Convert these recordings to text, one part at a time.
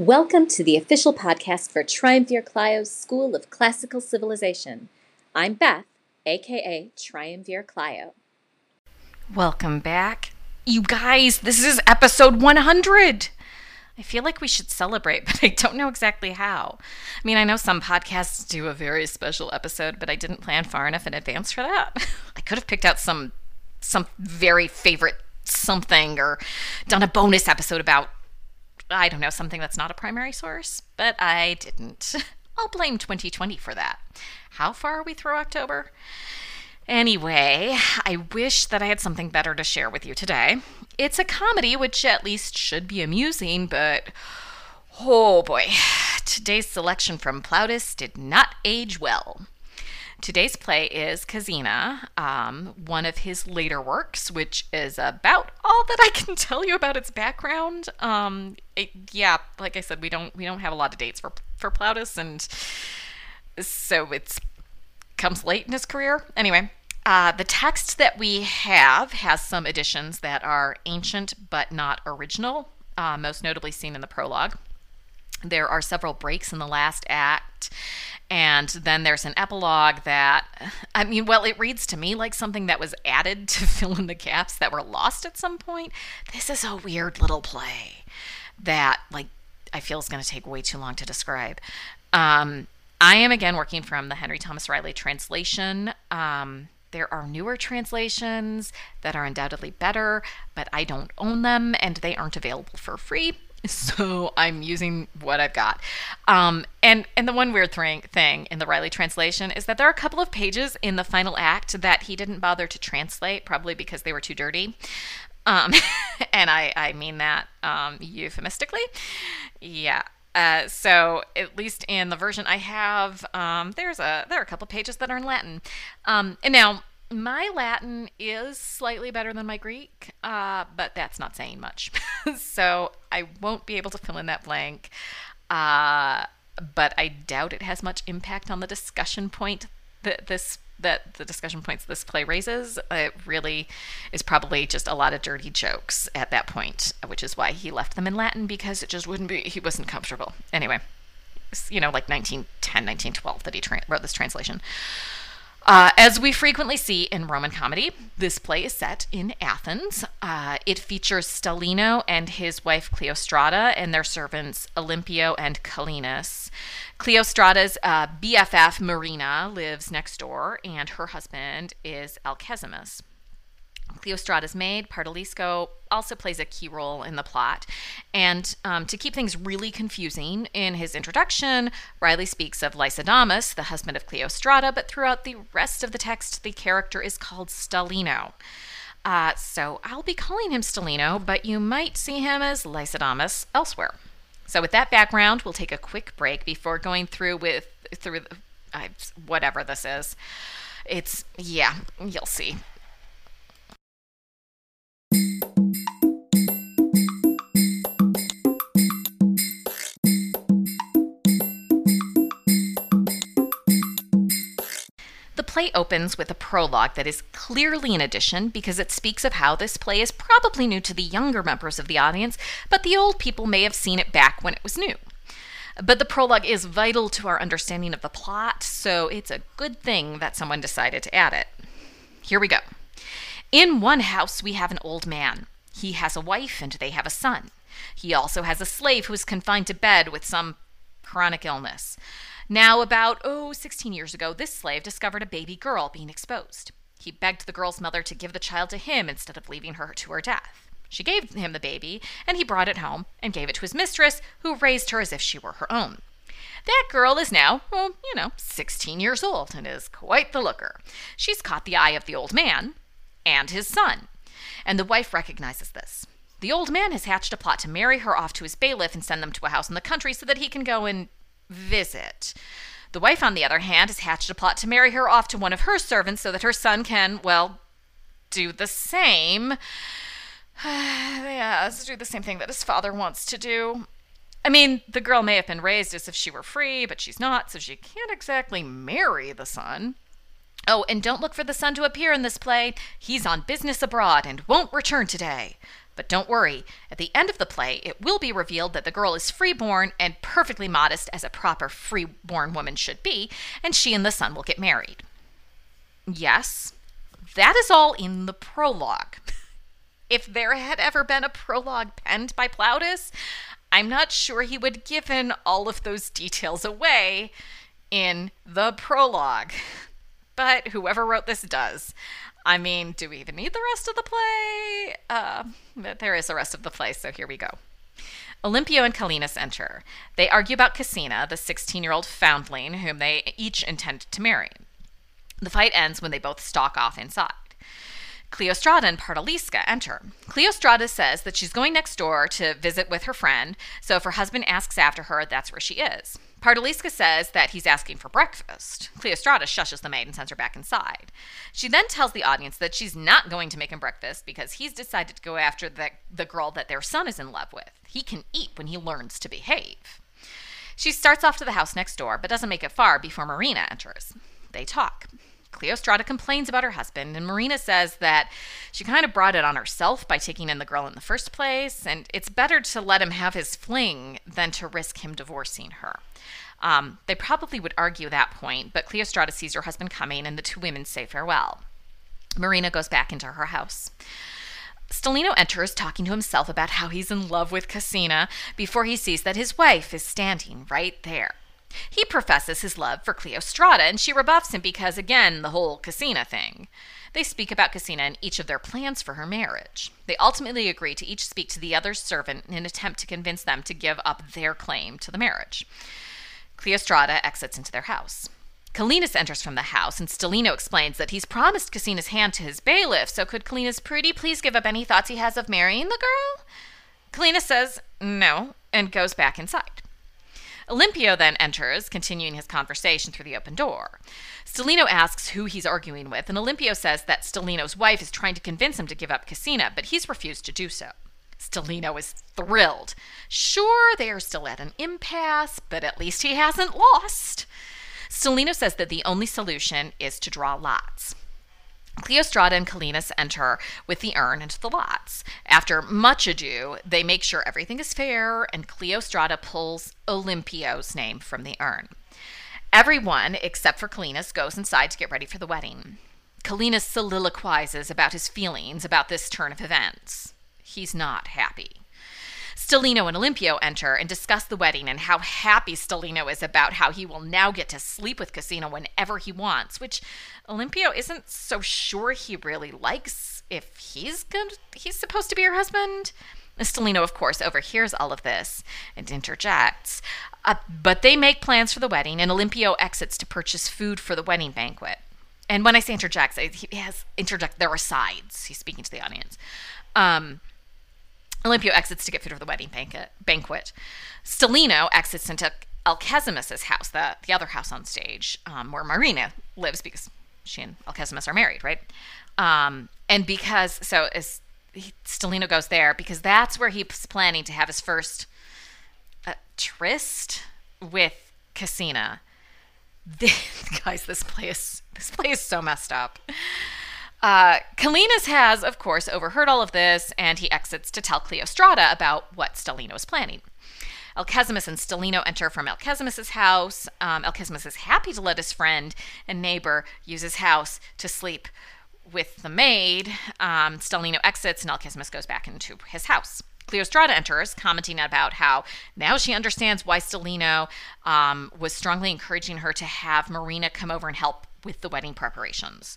Welcome to the official podcast for Triumvir Clio's School of Classical Civilization. I'm Beth, aka Triumvir Clio. Welcome back. You guys, this is episode 100. I feel like we should celebrate, but I don't know exactly how. I mean, I know some podcasts do a very special episode, but I didn't plan far enough in advance for that. I could have picked out some some very favorite something or done a bonus episode about I don't know, something that's not a primary source, but I didn't. I'll blame 2020 for that. How far are we through October? Anyway, I wish that I had something better to share with you today. It's a comedy, which at least should be amusing, but oh boy, today's selection from Plautus did not age well. Today's play is Casina, um, one of his later works, which is about all that I can tell you about its background. Um, it, yeah, like I said, we don't we don't have a lot of dates for for Plautus, and so it's comes late in his career. Anyway, uh, the text that we have has some additions that are ancient but not original, uh, most notably seen in the prologue. There are several breaks in the last act, and then there's an epilogue that, I mean, well, it reads to me like something that was added to fill in the gaps that were lost at some point. This is a weird little play that, like, I feel is going to take way too long to describe. Um, I am again working from the Henry Thomas Riley translation. Um, there are newer translations that are undoubtedly better, but I don't own them and they aren't available for free. So I'm using what I've got. Um, and and the one weird thing thing in the Riley translation is that there are a couple of pages in the final act that he didn't bother to translate, probably because they were too dirty. Um, and I I mean that um, euphemistically. Yeah. Uh, so at least in the version I have, um, there's a there are a couple pages that are in Latin. Um, and now my Latin is slightly better than my Greek, uh, but that's not saying much. so I won't be able to fill in that blank. Uh, but I doubt it has much impact on the discussion point that this that the discussion points this play raises. It really is probably just a lot of dirty jokes at that point, which is why he left them in Latin because it just wouldn't be he wasn't comfortable. Anyway, you know, like 1910, 1912 that he tra- wrote this translation. Uh, as we frequently see in Roman comedy, this play is set in Athens. Uh, it features Stalino and his wife Cleostrata and their servants Olympio and Chalinus. Cleostrata's uh, BFF Myrrhina lives next door, and her husband is Alcesimus. Cleostrata's maid, Pardalisca, also plays a key role in the plot. And um, to keep things really confusing, in his introduction, Riley speaks of Lysidamus, the husband of Cleostrata, but throughout the rest of the text, the character is called Stalino. Uh, so I'll be calling him Stalino, but you might see him as Lysidamus elsewhere. So with that background, we'll take a quick break before going through with through uh, whatever this is. It's yeah, you'll see. Opens with a prologue that is clearly an addition because it speaks of how this play is probably new to the younger members of the audience, but the old people may have seen it back when it was new. But the prologue is vital to our understanding of the plot, so it's a good thing that someone decided to add it. Here we go. In one house, we have an old man. He has a wife and they have a son. He also has a slave who is confined to bed with some chronic illness. Now, about, oh, 16 years ago, this slave discovered a baby girl being exposed. He begged the girl's mother to give the child to him instead of leaving her to her death. She gave him the baby, and he brought it home and gave it to his mistress, who raised her as if she were her own. That girl is now, well, you know, 16 years old and is quite the looker. She's caught the eye of the old man and his son, and the wife recognizes this. The old man has hatched a plot to marry her off to his bailiff and send them to a house in the country so that he can go and visit. The wife, on the other hand, has hatched a plot to marry her off to one of her servants so that her son can, well, do the same. yeah, do the same thing that his father wants to do. I mean, the girl may have been raised as if she were free, but she's not, so she can't exactly marry the son. Oh, and don't look for the son to appear in this play. He's on business abroad and won't return today. But don't worry, at the end of the play, it will be revealed that the girl is freeborn and perfectly modest as a proper freeborn woman should be, and she and the son will get married. Yes, that is all in the prologue. if there had ever been a prologue penned by Plautus, I'm not sure he would have given all of those details away in the prologue. But whoever wrote this does. I mean, do we even need the rest of the play? Uh, there is the rest of the play, so here we go. Olympio and Chalinus enter. They argue about Casina, the 16 year old foundling whom they each intend to marry. The fight ends when they both stalk off inside. Cleostrata and Pardalisca enter. Cleostrata says that she's going next door to visit with her friend, so if her husband asks after her, that's where she is. Pardalisca says that he's asking for breakfast. Cleostrata shushes the maid and sends her back inside. She then tells the audience that she's not going to make him breakfast because he's decided to go after the, the girl that their son is in love with. He can eat when he learns to behave. She starts off to the house next door, but doesn't make it far before Myrrhina enters. They talk. Cleostrata complains about her husband, and Myrrhina says that she kind of brought it on herself by taking in the girl in the first place, and it's better to let him have his fling than to risk him divorcing her. Um, they probably would argue that point, but Cleostrata sees her husband coming, and the two women say farewell. Myrrhina goes back into her house. Stalino enters, talking to himself about how he's in love with Casina before he sees that his wife is standing right there. He professes his love for Cleostrata, and she rebuffs him because, again, the whole Casina thing. They speak about Casina and each of their plans for her marriage. They ultimately agree to each speak to the other's servant in an attempt to convince them to give up their claim to the marriage. Cleostrata exits into their house. Chalinus enters from the house, and Stalino explains that he's promised Casina's hand to his bailiff, so could Chalinus pretty please give up any thoughts he has of marrying the girl? Chalinus says no and goes back inside. Olympio then enters, continuing his conversation through the open door. Stalino asks who he's arguing with, and Olympio says that Stalino's wife is trying to convince him to give up Casina, but he's refused to do so. Stalino is thrilled. Sure, they are still at an impasse, but at least he hasn't lost. Stalino says that the only solution is to draw lots. Cleostrata and Chalinus enter with the urn into the lots. After much ado, they make sure everything is fair, and Cleostrata pulls Olympio's name from the urn. Everyone, except for Chalinus, goes inside to get ready for the wedding. Chalinus soliloquizes about his feelings about this turn of events. He's not happy. Stalino and Olympio enter and discuss the wedding and how happy Stalino is about how he will now get to sleep with Casina whenever he wants, which Olympio isn't so sure he really likes if he's going he's supposed to be her husband. Stalino, of course, overhears all of this and interjects. Uh, but they make plans for the wedding, and Olympio exits to purchase food for the wedding banquet. And when I say interjects, he has interject. There are sides. He's speaking to the audience. Um, Olympio exits to get food for the wedding banquet. Stalino exits into Alcesimus's house, the, the other house on stage, um, where Myrrhina lives because she and Alcesimus are married, right? Um, and because, so as Stalino goes there, because that's where he's planning to have his first uh, tryst with Casina. guys, this place, this play is so messed up. Uh, Chalinus has, of course, overheard all of this, and he exits to tell Cleostrata about what Stalino is planning. Alcesimus and Stalino enter from Alcesimus's house. Um, Alcesimus is happy to let his friend and neighbor use his house to sleep with the maid. Um, Stalino exits, and Alcesimus goes back into his house. Cleostrata enters, commenting about how now she understands why Stalino um, was strongly encouraging her to have Myrrhina come over and help with the wedding preparations.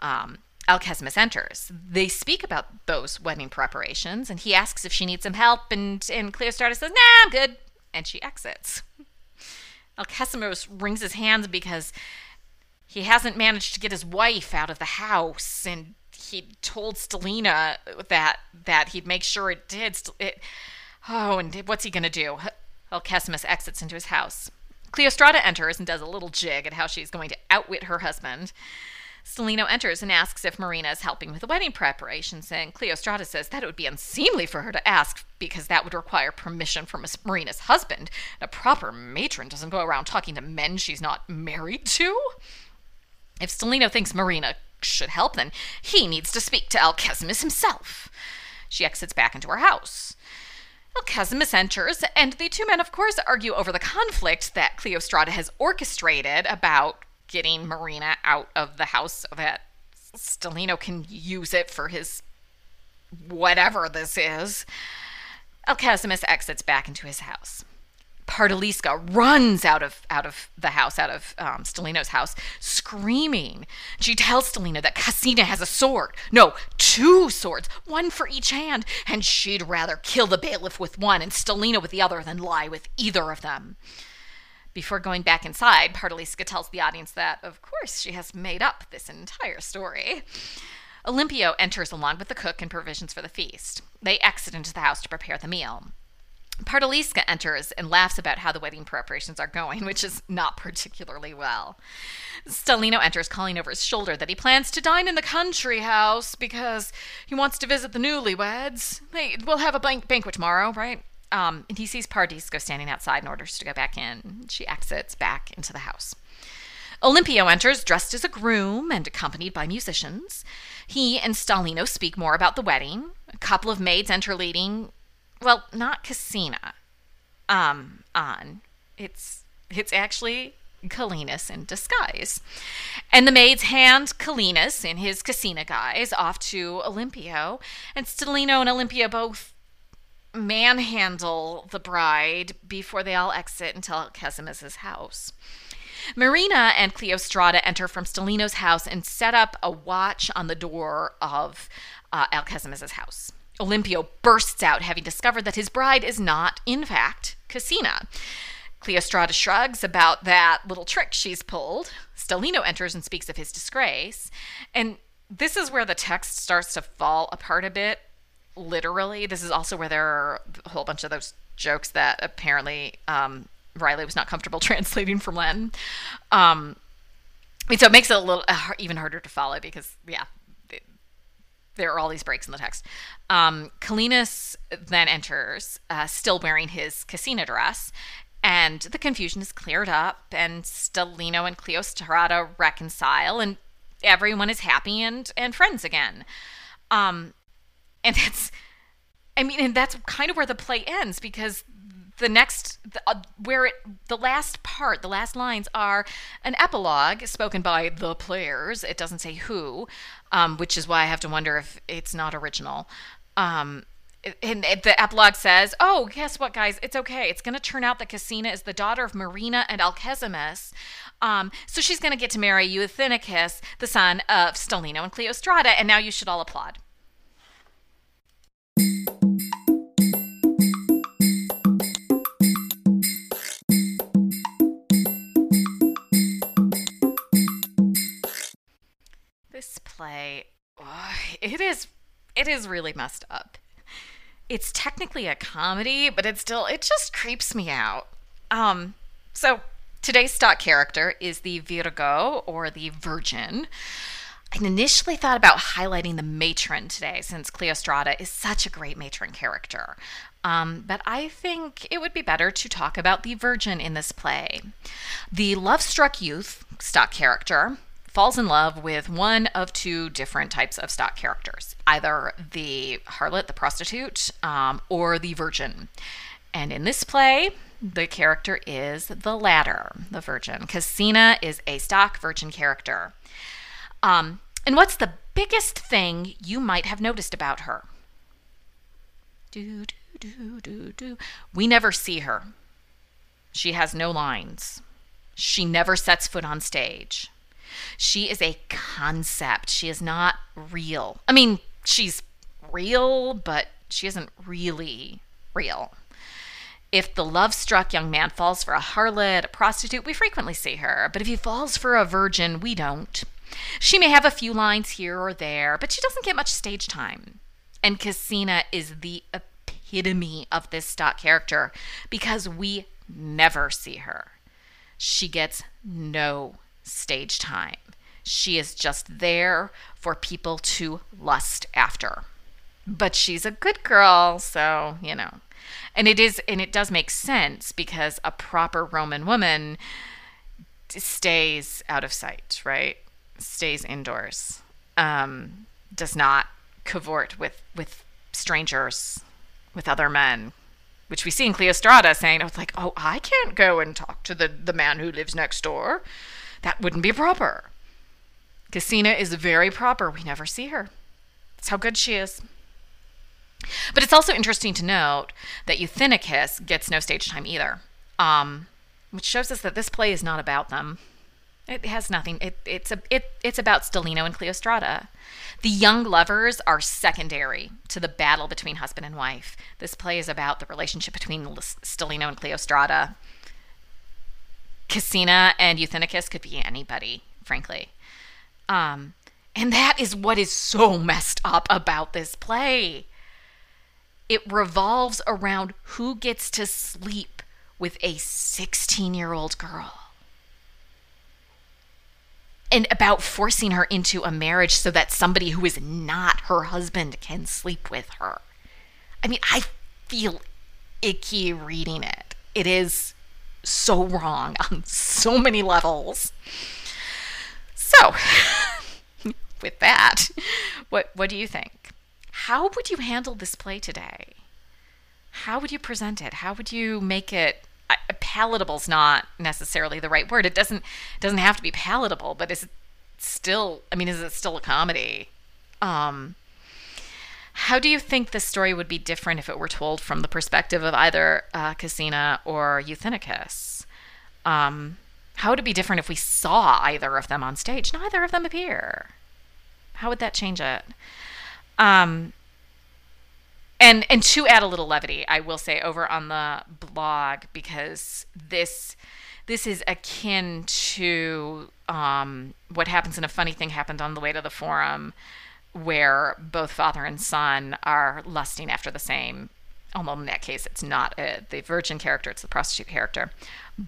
Um, Alcesimus enters. They speak about those wedding preparations, and he asks if she needs some help, and, and Cleostrata says, Nah, I'm good. And she exits. Alcesimus wrings his hands because he hasn't managed to get his wife out of the house, and he told Stalino that that he'd make sure it did. It, oh, and what's he gonna do? Alcesimus exits into his house. Cleostrata enters and does a little jig at how she's going to outwit her husband. Stalino enters and asks if Myrrhina is helping with the wedding preparations, and Cleostrata says that it would be unseemly for her to ask because that would require permission from Myrrhina's husband. And A proper matron doesn't go around talking to men she's not married to. If Stalino thinks Myrrhina should help, then he needs to speak to Alcesimus himself. She exits back into her house. Alcesimus enters, and the two men, of course, argue over the conflict that Cleostrata has orchestrated about getting Myrrhina out of the house so that Stalino can use it for his whatever this is. Alcesimus exits back into his house. Pardalisca runs out of out of the house, out of um, Stalino's house, screaming. She tells Stalino that Casina has a sword. No, two swords, one for each hand, and she'd rather kill the bailiff with one and Stalino with the other than lie with either of them. Before going back inside, Pardalisca tells the audience that, of course, she has made up this entire story. Olympio enters along with the cook and provisions for the feast. They exit into the house to prepare the meal. Pardalisca enters and laughs about how the wedding preparations are going, which is not particularly well. Stalino enters, calling over his shoulder that he plans to dine in the country house because he wants to visit the newlyweds. They will have a banquet tomorrow, right? Um, and he sees Pardisca standing outside and orders to go back in. She exits back into the house. Olympio enters dressed as a groom and accompanied by musicians. He and Stalino speak more about the wedding. A couple of maids enter leading well, not Casina, Um, on. It's it's actually Chalinus in disguise. And the maids hand Chalinus in his Casina guise off to Olympio, and Stalino and Olympio both manhandle the bride before they all exit until Alcesimus's house. Myrrhina and Cleostrata enter from Stalino's house and set up a watch on the door of uh, Alcesimus's house. Olympio bursts out, having discovered that his bride is not, in fact, Casina. Cleostrata shrugs about that little trick she's pulled. Stalino enters and speaks of his disgrace. And this is where the text starts to fall apart a bit, literally. This is also where there are a whole bunch of those jokes that apparently um, Riley was not comfortable translating from Latin. Um, so it makes it a little uh, even harder to follow because, yeah, there are all these breaks in the text. Um, Chalinus then enters, uh, still wearing his Casina dress, and the confusion is cleared up, and Stalino and Cleostrata reconcile, and everyone is happy and and friends again. Um, and that's, I mean, and that's kind of where the play ends because the next the, uh, where it the last part the last lines are an epilogue spoken by the players it doesn't say who um, which is why i have to wonder if it's not original um, and the epilogue says, "Oh, guess what, guys? It's okay. It's going to turn out that Casina is the daughter of Myrrhina and Alcesimus. Um, so she's going to get to marry Euthynicus, the son of Stalino and Cleostrata, and now you should all applaud." Play, oh, it is it is really messed up. It's technically a comedy, but it still it just creeps me out. Um, so today's stock character is the Virgo or the Virgin. I initially thought about highlighting the matron today since Cleostrata is such a great matron character. Um, but I think it would be better to talk about the Virgin in this play. The love struck youth, stock character, falls in love with one of two different types of stock characters either the harlot, the prostitute, um, or the virgin. And in this play, the character is the latter, the virgin. Casina is a stock virgin character. Um, and what's the biggest thing you might have noticed about her? Do, do, do. We never see her. She has no lines. She never sets foot on stage. She is a concept. She is not real. I mean, she's real, but she isn't really real. If the love struck young man falls for a harlot, a prostitute, we frequently see her. But if he falls for a virgin, we don't. She may have a few lines here or there, but she doesn't get much stage time. And Casina is the epitome of this stock character because we never see her. She gets no stage time. She is just there for people to lust after. But she's a good girl, so, you know. And it is and it does make sense because a proper Roman woman stays out of sight, right? Stays indoors. Um, does not cavort with with strangers with other men, which we see in Cleostrata saying, "I was like, oh, I can't go and talk to the the man who lives next door. That wouldn't be proper." Casina is very proper. We never see her. That's how good she is. But it's also interesting to note that Euthynicus gets no stage time either, um, which shows us that this play is not about them. It has nothing. It, it's a, it, it's about Stalino and Cleostrata. The young lovers are secondary to the battle between husband and wife. This play is about the relationship between Stalino and Cleostrata. Casina and Euthynicus could be anybody, frankly. Um, and that is what is so messed up about this play. It revolves around who gets to sleep with a 16 year old girl and about forcing her into a marriage so that somebody who is not her husband can sleep with her. I mean, I feel icky reading it. It is so wrong on so many levels. So, with that, what what do you think? How would you handle this play today? How would you present it? How would you make it palatable is not necessarily the right word. It doesn't doesn't have to be palatable, but is it still? I mean, is it still a comedy? Um, how do you think the story would be different if it were told from the perspective of either uh, Casina or Euthynicus? Um, how would it be different if we saw either of them on stage? Neither of them appear. How would that change it? Um, and and to add a little levity, I will say over on the blog because this this is akin to um, what happens in a funny thing happened on the way to the forum, where both father and son are lusting after the same. Although in that case, it's not a, the virgin character; it's the prostitute character.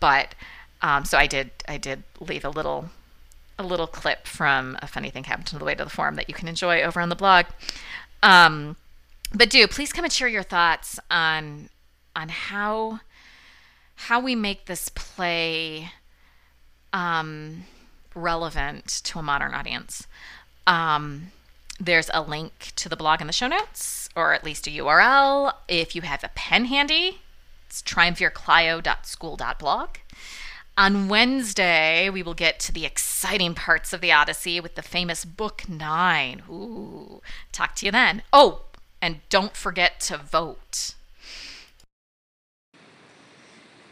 But um, so I did I did leave a little a little clip from a funny thing happened on the way to the forum that you can enjoy over on the blog. Um, but do please come and share your thoughts on on how how we make this play um, relevant to a modern audience. Um, there's a link to the blog in the show notes, or at least a URL. If you have a pen handy, it's triumvirclio.school.blog. On Wednesday, we will get to the exciting parts of the Odyssey with the famous Book Nine. Ooh, talk to you then. Oh, and don't forget to vote.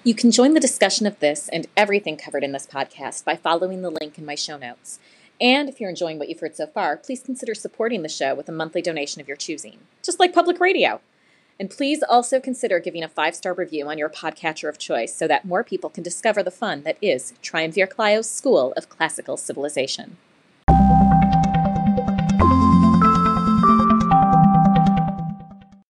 You can join the discussion of this and everything covered in this podcast by following the link in my show notes. And if you're enjoying what you've heard so far, please consider supporting the show with a monthly donation of your choosing, just like public radio. And please also consider giving a five star review on your podcatcher of choice so that more people can discover the fun that is Triumvir Clio's School of Classical Civilization.